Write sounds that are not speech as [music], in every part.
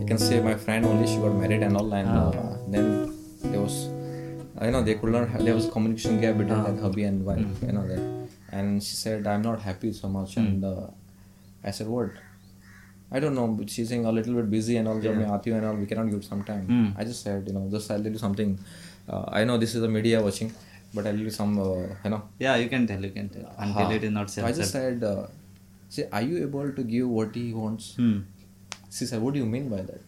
you can say my friend only she got married and all and ah. uh, then there was you know they could not there was communication gap between uh, like hubby and wife mm. you know that and she said i'm not happy so much mm. and uh, i said what I don't know. But she's saying a little bit busy and all. Yeah. you and all. We cannot give some time. Mm. I just said, you know, just I'll tell you something. Uh, I know this is the media watching, but I'll tell you some, uh, you know. Yeah, you can tell. You can tell. Until uh, it is not self. I just said, uh, see, are you able to give what he wants? Hmm. Sisa, what do you mean by that?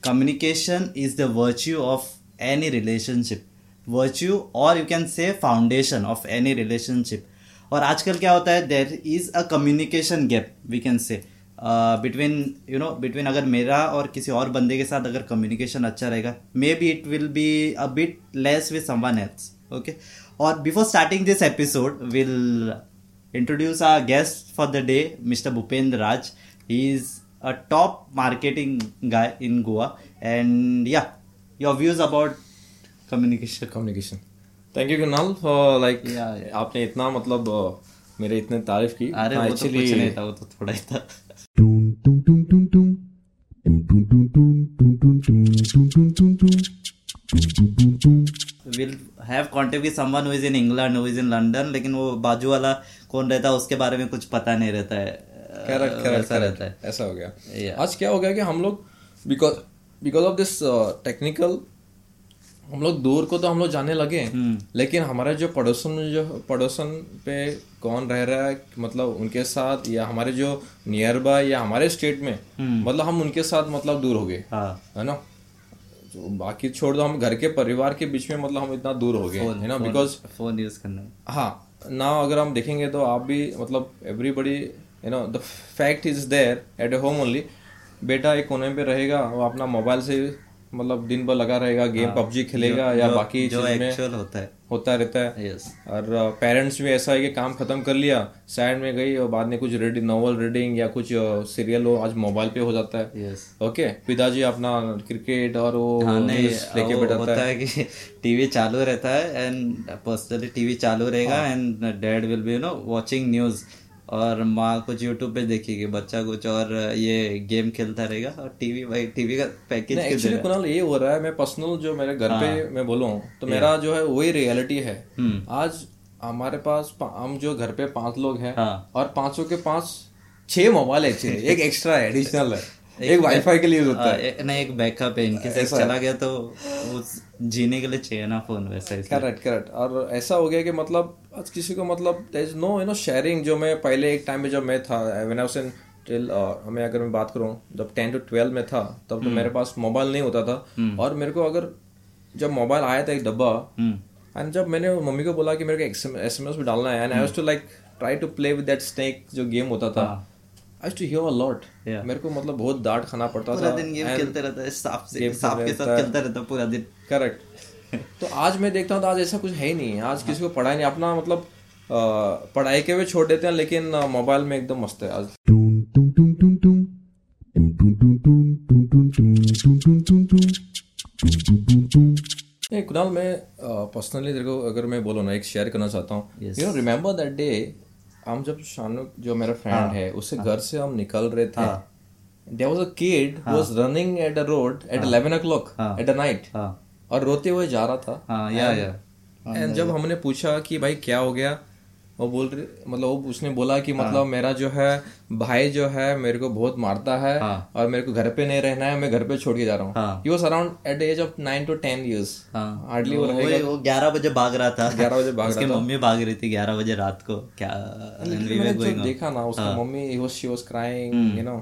Communication is the virtue of any relationship. Virtue or you can say foundation of any relationship. और आजकल क्या होता है there is a communication gap we can say between you know between अगर मेरा और किसी और बंदे के साथ अगर कम्युनिकेशन अच्छा रहेगा may be it will be a bit less with someone else okay और before starting this episode will introduce our guest for the day mister Bhupendra Raj he is a top marketing guy in Goa and yeah your views about communication communication thank you Kunal like आपने इतना मतलब uh, मेरे इतने तारीफ़ की अरे वो तो नहीं था वो तो थोड़ा ही था will have contact with someone who is in England who is in London लेकिन वो बाजू वाला कौन रहता है उसके बारे में कुछ पता नहीं रहता है। Correct, correct, correct. रहता है। ऐसा हो गया। Yeah. आज क्या हो गया कि हम लोग because because of this technical हम लोग दूर को तो हम लोग जाने लगे हम्म। लेकिन हमारे जो पड़ोसन जो पड़ोसन पे कौन रह रहा है मतलब उनके साथ या हमारे जो नियर बाय या हमारे स्टेट में मतलब हम उनके साथ मतलब दूर हो गए। हाँ। है ना? बाकी छोड़ दो हम घर के परिवार के बीच में मतलब हम इतना दूर हो गए है ना? बिकॉज़ फ़ोन यूज़ करना। हाँ ना अगर हम देखेंगे तो आप भी मतलब everybody you know the fact is there at a home only बेटा एक कोने पे रहेगा वो अपना मोबाइल से मतलब दिन भर लगा रहेगा गेम पबजी खेलेगा या बाकी जो एक्चुअल होता है। होता रहता है। यस और पेरेंट्स भी ऐसा है कि काम खत्म कर लिया साइड में गई और बाद में कुछ रीडिंग नॉवल रीडिंग या कुछ सीरियल हो आज मोबाइल पे हो जाता है। ओके पिताजी अपना क्रिकेट और वो हाँ नहीं लेके बैठा होता है कि टीवी चालू रहता है एंड पर्सनली टीवी चालू रहेगा and dad will be you know watching news और माँ कुछ यूट्यूब पे देखेगी बच्चा कुछ और ये गेम खेलता रहेगा और टीवी भाई टीवी का पैकेज एक्चुअली कुणाल ये हो रहा है मैं पर्सनल जो मेरे घर हाँ। पे मैं बोलूँ तो मेरा जो है वही रियलिटी है हम्म। आज हमारे पास हम जो घर पे पाँच लोग हैं हाँ। और पाँचों के पाँच छह मोबाइल है एक एक्स्ट्रा है एडिशनल है एक वाईफाई के लिए यूज़ होता है नहीं एक बैकअप है इनके से चला गया तो उस जीने के लिए चाहिए ना फ़ोन वैसा इसलिए। करेक्ट करेक्ट और ऐसा हो गया कि मतलब आज किसी को मतलब is no you know sharing जो मैं पहले एक टाइम में जब मैं था when I was in till हमें अगर मैं बात करूँ जब 10 टू 12 में था तब हम्म। तो मेरे पास मोबाइल नहीं होता था। और मेरे को अगर जब मोबाइल आया था एक डब्बा हम्म। एंड जब मैंने मम्मी को बोला कि मेरे को एस एम एस भी डालना है and I was to like try to play with that snake जो गेम होता था। I to hear a lot मेरे को मतलब बहुत डांट खाना पड़ता था पूरा दिन गेम खेलते रहता है स्टाफ से स्टाफ के साथ खेलता रहता पूरा दिन करेक्ट तो आज मैं देखता हूँ तो आज ऐसा कुछ है ही नहीं आज किसी को पढ़ाई नहीं अपना मतलब पढ़ाई के भी छोड़ देते हैं लेकिन मोबाइल में एकदम मस्त है आज कुणाल मैं पर्सनली तेरे को अगर मैं बोलो ना एक शेयर करना चाहता हूँ you know remember that day हम जब शानू जो मेरा फ्रेंड हाँ, है उससे घर से हम निकल रहे थे there was a kid who. Was running at a road at 11 o'clock हाँ. एट अ नाइट हाँ। और रोते हुए जा रहा था। हाँ या या। एंड जब हमने पूछा कि भाई क्या हो गया वो बोल रहे मतलब वो उसने बोला कि मतलब मेरा जो है भाई जो है मेरे को बहुत मारता है हाँ। और मेरे को घर पे नहीं रहना है मैं घर पे छोड़ के जा रहा हूँ हाँ। He around at age of nine to ten years हाँ हार्डली वो वो रहेगा वो ग्यारह बजे भाग रहा था 11 बजे भाग रहा था। मम्मी भाग रही थी ग्यारह बजे रात को क्या on. देखा ना उसका हाँ। Mummy he she was crying. You know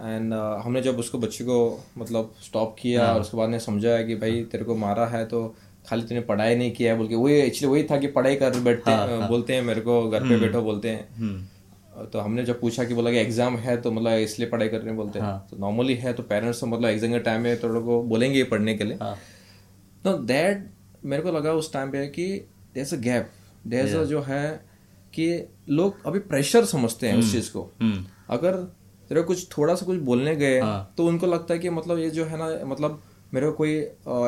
and हमने जब उसको बच्चे को मतलब स्टॉप किया हाँ। और उसके बाद ने समझाया कि भाई तेरे को मारा है तो खाली तूने पढ़ाई नहीं किया है बोल के वही एक्चुअली वही था कि पढ़ाई कर बैठते हाँ, हाँ. बोलते हैं मेरे को घर पे बैठो बोलते हैं। हम्म। तो हमने जब पूछा कि बोला कि एग्ज़ाम है तो मतलब इसलिए पढ़ाई करने बोलते हैं। हाँ। तो नॉर्मली है तो पेरेंट्स तो मतलब एग्ज़ाम के टाइम में तो को बोलेंगे पढ़ने के लिए। हाँ। तो दैट मेरे को लगा उस टाइम पे कि देयर अ गैप देयर जो है कि लोग अभी प्रेशर समझते हैं उस चीज़ को। हम्म। अगर तेरे कुछ थोड़ा सा कुछ बोलने गए हाँ। तो उनको लगता है कि मतलब ये जो है ना मतलब मेरे को कोई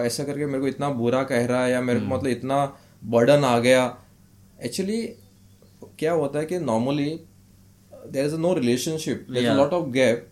ऐसा करके मेरे को इतना बुरा कह रहा है या मेरे को हम्म। मतलब इतना बर्डन आ गया। एक्चुअली क्या होता है कि normally there is no relationship there lot of gap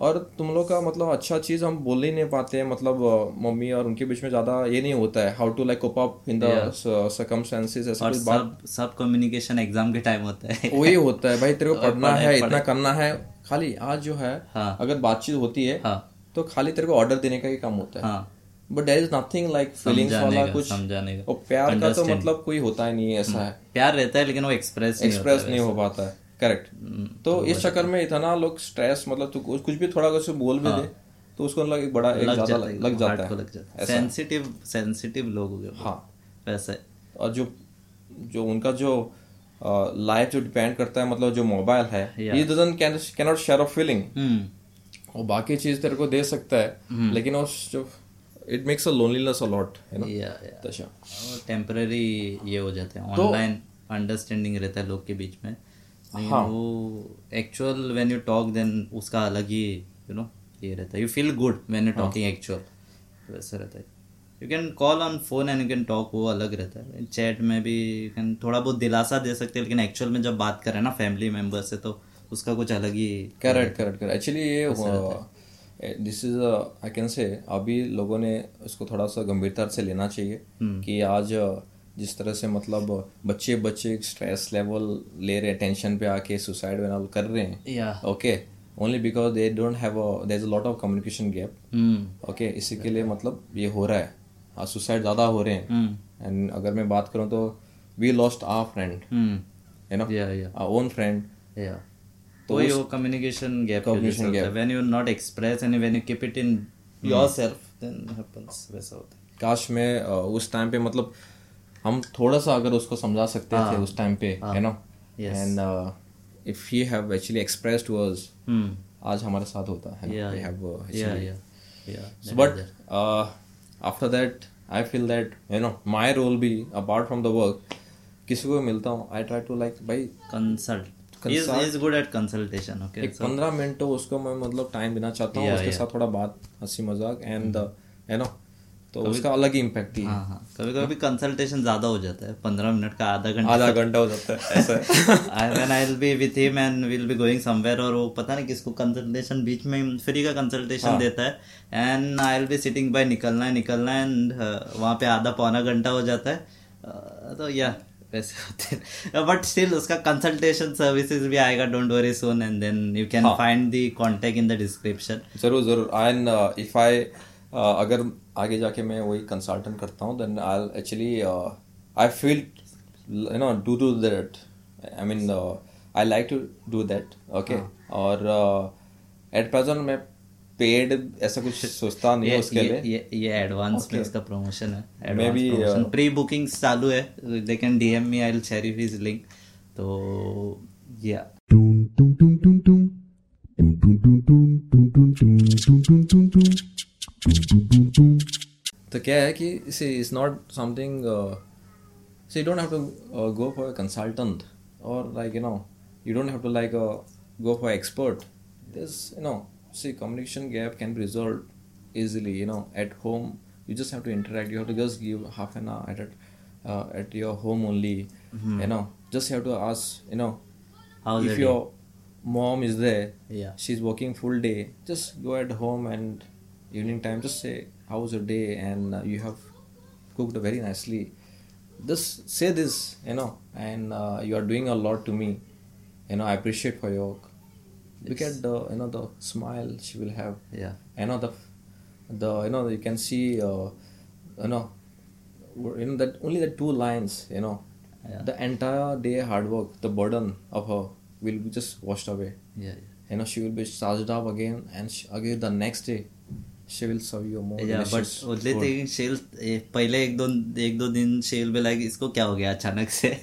और तुम लोग का मतलब अच्छा चीज़ हम बोल ही नहीं पाते हैं। मतलब मम्मी और उनके बीच में ज़्यादा ये नहीं होता है। How to like cope up in the circumstances ऐसा कुछ बात सब कम्युनिकेशन एग्ज़ाम के टाइम होता है। वही होता है भाई तेरे को पढ़ना है इतना करना है। खाली आज जो है हाँ। अगर बातचीत होती है हाँ। तो खाली तेरे को ऑर्डर देने का ही काम होता है। हाँ। But there is nothing like feelings वाला कुछ। समझाने का। और प्यार का तो मतलब कोई होता ही नहीं है ऐसा है। प्यार रहता है लेकिन वो एक्सप्रेस एक्सप्रेस नहीं हो पाता है। करेक्ट तो इस चक्कर में इतना लोग स्ट्रेस मतलब तू कुछ भी थोड़ा कुछ बोल भी दे तो उसको मतलब एक बड़ा एक लग जाता लग है लग जाता है। लग जाता है। सेंसिटिव सेंसिटिव लोग हो गए हाँ। वैसे। और जो जो उनका जो लाइफ जो डिपेंड करता है मतलब जो मोबाइल है ये doesn't can not share of feeling hmm और बाकी चीज़ तेरे को दे सकता है लेकिन उस जो it makes a loneliness a lot है ना? या या दशा टेम्पररी ये हो जाते हैं तो- ऑनलाइन अंडरस्टैंडिंग रहता है लोग के बीच में। हाँ। वो actual when you talk then उसका अलग ही यू नो ये रहता है। You feel good when. You talking actual वैसा रहता है। You can call on phone and you can talk वो अलग रहता है। चैट में भी यू कैन थोड़ा बहुत दिलासा दे सकते हैं लेकिन एक्चुअल में जब बात करें ना फैमिली मेंबर से तो उसका कुछ अलग ही करेक्ट करेक्ट करेक्ट एक्चुअली ये this is I can say अभी लोगों ने उसको थोड़ा सा गंभीरता से लेना चाहिए कि आज जिस तरह से मतलब बच्चे बच्चे स्ट्रेस लेवल ले रहे हैं टेंशन पे आके सुसाइड वेन कर रहे हैं। Okay only because they don't have there is lot of communication gap hmm. Okay इसी के लिए मतलब ये हो रहा है। हाँ सुसाइड ज़्यादा हो रहे हैं। हम्म। एंड अगर मैं बात करूँ तो we lost our friend hmm. You know own friend. तो वही वो communication gap communication gap when you not express and when you keep it in yourself then happens वैसा होता है। काश मैं उस टाइम पे मतलब हम थोड़ा सा अगर उसको समझा सकते थे उस टाइम पे you know? And if he have actually express to us आज हमारे साथ होता है we have actually but after that I feel that you know my role भी अपार्ट फ्रॉम द वर्क किसी को मिलता हूँ आई ट्राई टू लाइक भाई कंसल्ट एक मिनट तो उसको मैं मतलब टाइम देना चाहता हूँ उसके साथ थोड़ा बात हँसी मज़ाक एंड यू नो तो उसका अलग ही इम्पैक्ट ही। हाँ हाँ। कभी कभी कंसल्टेशन ज़्यादा हो जाता है पंद्रह मिनट का आधा घंटा। आधा घंटा हो जाता है ऐसा है। [laughs] When I'll be with him and we'll be going somewhere और वो पता नहीं किसको कंसल्टेशन बीच में फ्री का कंसल्टेशन देता है। And I be sitting by निकलना है निकलना है एंड वहाँ पे आधा पौना घंटा हो जाता है। Uh, तो या वैसे होते हैं। बट स्टिल उसका कंसल्टेशन सर्विसेज़ भी आएगा don't worry soon and then you can find the contact in the description ज़रूर ज़रूर। एंड इफ़ आई अगर आगे जाके मैं वही कंसल्टेंट करता हूँ then I actually I feel you know do do that I mean I like to do that okay और एट प्रेजेंट मैं पेड ऐसा कुछ सोचता नहीं है उसके लिए ये ये एडवांस में इसका प्रमोशन है मे बी प्री बुकिंग चालू है they can DM me I will share his link तो या तो क्या है कि see is not something see don't have to go for a consultant और like you know you don't have to like go for expert this you know see communication gap can be resolved easily you know at home. You just have to interact. You have to just give half an hour at uh, at your home only you know. Just have to ask you know How's if your your mom is there Yeah. she's working full day just go at home and evening time just say how was your day? And uh, you have cooked very nicely. Just say this you know and uh, you are doing a lot to me. You know i appreciate for your look at the you know the smile she will have या you know the the you know you can see uh, you know you know that only the two lines you know Yeah. the entire day hard work the burden of her will be just washed away या you know she will be charged up again and she, again the next day she will serve you more या but delicious only food. Thing shall पहले एक दो एक दो दिन shell भी like इसको क्या हो गया अचानक से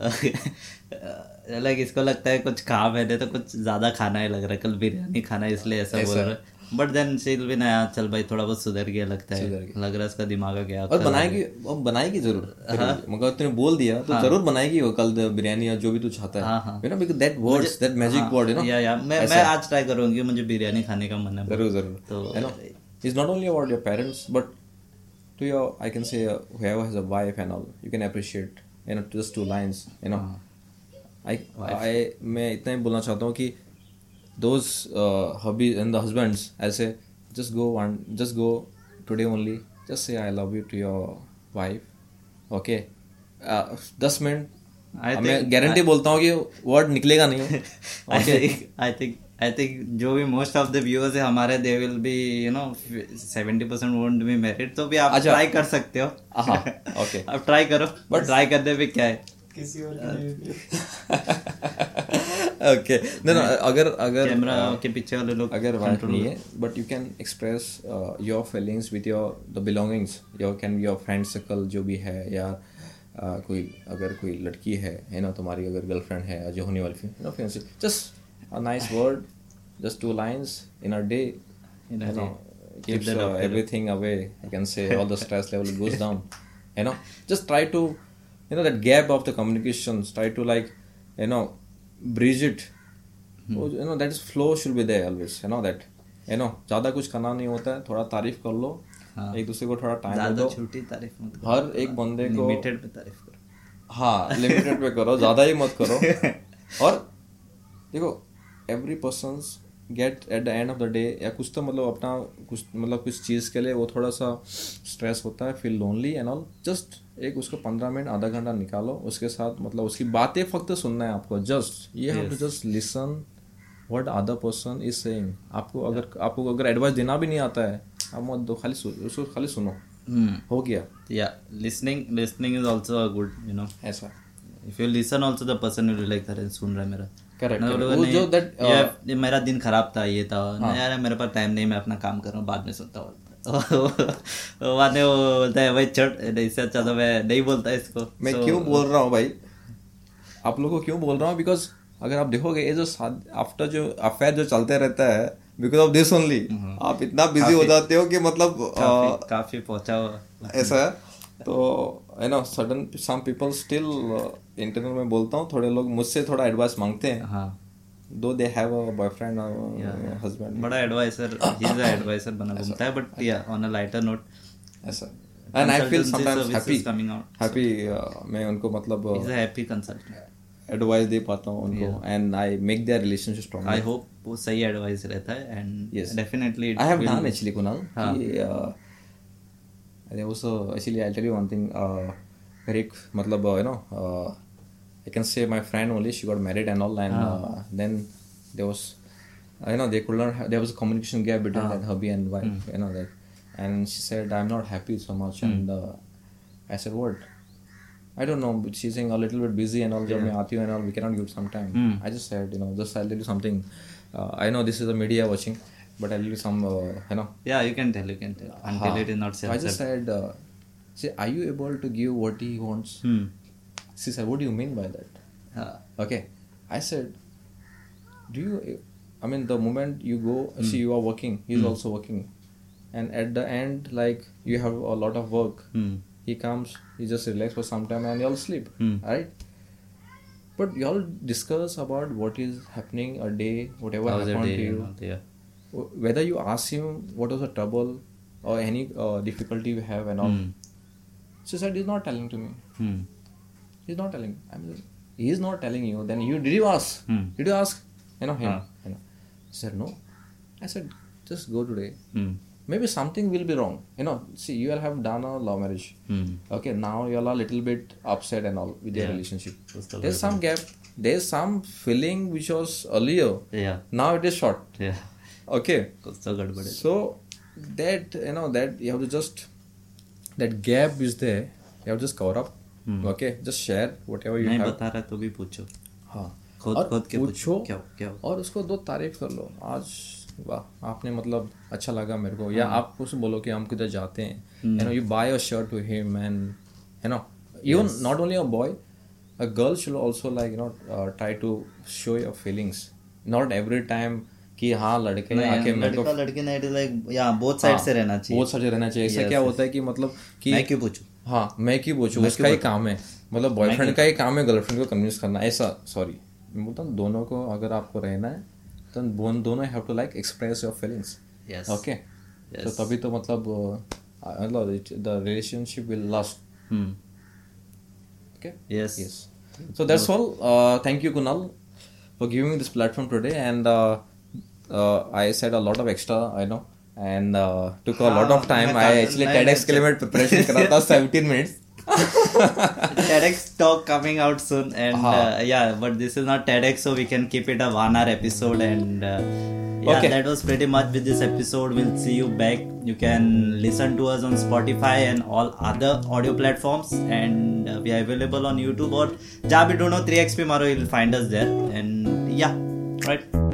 [laughs] [laughs] लाइक इसको लगता है कुछ खा मैंने तो कुछ ज़्यादा खाना ही लग रहा है। कल बिरयानी खाना इसलिए ऐसा बोल रहा है। बट देन शेल भी नया चल भाई थोड़ा बहुत सुधर गया लगता है। लग रहा है इसका दिमाग गया। और बनाएगी वो बनाएगी ज़रूर। हाँ। मगर तूने बोल दिया तो ज़रूर बनाएगी वो कल बिरयानी या जो भी तू चाहता हाँ, है हाँ। You know because that words that magic word you know yeah yeah. मैं मैं आज ट्राई करूँगी मुझे बिरयानी खाने का मन है। ज़रूर ज़रूर। तो not only about your parents but to your i can say uh, whoever has a wife and all you can appreciate you know just two lines you know. आई आई मैं इतना ही बोलना चाहता हूँ कि those hubby and the husbands ऐसे just go one just go today only just say I love you to your wife okay दस minute मैं guarantee बोलता हूँ कि वर्ड निकलेगा नहीं। [laughs] I think I think जो भी मोस्ट ऑफ़ द व्यूअर्स है हमारे they will be you know 70% won't be married तो भी आप अच्छा। ट्राई कर सकते हो। हाँ ओके [laughs] आप ट्राई करो बट ट्राई करने पे क्या है? किसी और के ओके नो [laughs] अगर अगर कैमरा uh, के पीछे वाले लोग अगर वाइफ नहीं है but you can express your feelings with your the belongings your can be your friend circle जो भी है या uh, कोई अगर कोई लड़की है है ना तुम्हारी अगर गर्लफ्रेंड है जो होने वाली no fiancee just a nice word just two lines in a day In a you know day. keeps that uh, everything away. I can say all the stress level goes down [laughs] you know. Just try to you know that gap of the communications try to like you know bridge it वो you know that is flow should be there always you know that you know ज़्यादा कुछ करना नहीं होता है थोड़ा तारीफ़ कर लो हाँ। एक दूसरे को थोड़ा टाइम दो छोटी तारीफ़ मत करो हर एक बंदे को लिमिटेड पे तारीफ़ करो हाँ लिमिटेड पे करो ज़्यादा ही मत करो और देखो every person get at the end of the day या कुछ तो मतलब अपना कुछ मतलब कुछ चीज़ के लिए वो थोड़ा सा स्ट्रेस होता है feel lonely and all just एक उसको पंद्रह मिनट आधा घंटा निकालो उसके साथ मतलब उसकी बातें फक्त सुनना है आपको. जस्ट ये have to just listen what other person is saying आपको अगर आपको अगर एडवाइस देना भी नहीं आता है आप मत दो खाली उसको खाली सुनो. हम्म हो गया. या listening listening is also a good you know ऐसा if you listen also the person will like सुन रहा है मेरा. वो जो that, uh, ये मेरा दिन खराब था ये था। नहीं यार मेरे पास टाइम नहीं मैं अपना काम कर रहा हूँ बाद में सुनता हूँ। [laughs] बाद में वो बोलता है भाई चढ़ इससे अच्छा तो मैं नहीं बोलता इसको। मैं So, क्यों बोल रहा हूँ भाई? आप लोगों को क्यों बोल रहा हूँ? बिकॉज़ अगर आप देखोगे ये जो आफ्टर जो अफेयर जो चलते रहता है बिकॉज़ ऑफ़ दिस ओनली आप इतना बिज़ी हो जाते हो कि मतलब काफ़ी काफ़ी पहुँचा हुआ। ऐसा है? तो है ना sudden some people still internal में बोलता हूँ थोड़े लोग मुझसे थोड़ा एडवाइस मांगते हैं हाँ though they have a boyfriend और हस्बैंड बड़ा adviser he is a adviser बना घूमता है but yeah on a lighter note ऐसा and I feel sometimes happy coming out. Happy मैं उनको मतलब is a happy consultant advice दे पाता हूँ उनको and I make their relationship strong I hope वो सही एडवाइस रहता है and. Definitely I have done actually, Kunal. हाँ. कि, uh, there was a, actually I'll tell you one thing. Uh, मतलब uh, you know, uh, I can say my friend only she got married and all, and ah. uh, then there was, uh, you know, they could learn. There was a communication gap between uh, that and wife, mm. you know that, and she said I'm not happy so much, mm. and uh, I said what? I don't know. But she's saying a little bit busy and all. Yeah. and all. We cannot give some time. Mm. I just said you know just I'll tell you something. Uh, I know this is the media watching, but I'll give you some uh, you know. Yeah, you can tell. You can tell. Until it is not. self- I just said. See, are you able to give what he wants? Hmm. She said, what do you mean by that? हाँ Okay. I said, do you, I mean, the moment you go, see, you are working, he's also working. And at the end, like, you have a lot of work. hmm He comes, he just relax for some time and y'all sleep, Hmm. right? But y'all discuss about what is happening a day, whatever How's happened day to you. yeah Whether you ask him what was the trouble or any uh, difficulty you have and all. Hmm. She said, he's not telling to me he's not telling me. I mean, he is not telling you. Then you did you ask? Hmm. Did you ask? You know him. Uh. You know. He said no. I said just go today. Hmm. Maybe something will be wrong. You know, see, you all have done a love marriage. Hmm. Okay, now you all are a little bit upset and all with yeah. your relationship. There's some gap. There's some feeling which was earlier. Yeah. Now it is short. Yeah. Okay. So that you know that you have to just that gap is there. You have to just cover up Just share whatever you नहीं have. बता रहा तो भी पूछो। हाँ। खुद और खुद के पूछो क्या क्या और उसको दो तारीफ़ कर लो। आज वाह आपने मतलब अच्छा लगा मेरे को। या हाँ। आप उसको बोलो कि हम किधर जाते हैं। You know you buy a shirt to him and you know even not only a boy a girl should also like you know try to show your feelings not every time कि हाँ लड़के नहीं, आके मेरे को लड़का लड़की नहीं लाइक या बोथ साइड से रहना चाहिए। बहुत सारे रहना चाहिए। ऐसा क्या होता है कि मतलब कि मैं क्यों पूछूँ? हाँ मैं क्यों पूछूँ? उसका ही काम है। मतलब बॉयफ्रेंड का ही काम है गर्लफ्रेंड को कन्विंस करना। ऐसा सॉरी मैं बोलता हूँ दोनों को अगर आपको रहना है तो दोनों have to like express your feelings okay तो तभी तो मतलब अ, मतलब the relationship will last okay yes yes So that's all. Uh, thank you, Kunal, for giving me this platform today. And uh, uh, I said a lot of extra, I know, and uh, took a lot of time. I actually नहीं, TEDx के लिए मैं preparation कर रहा था 17 minutes. TEDx [laughs] talk coming out soon, and हाँ. uh, yeah, but this is not TEDx, so we can keep it a one hour episode. And uh, yeah, Okay. that was pretty much with this episode. We'll see you back. You can listen to us on Spotify and all other audio platforms, and uh, we are available on YouTube or जहाँ भी ढूंढो 3xp मारो, you'll find us there. And yeah, right.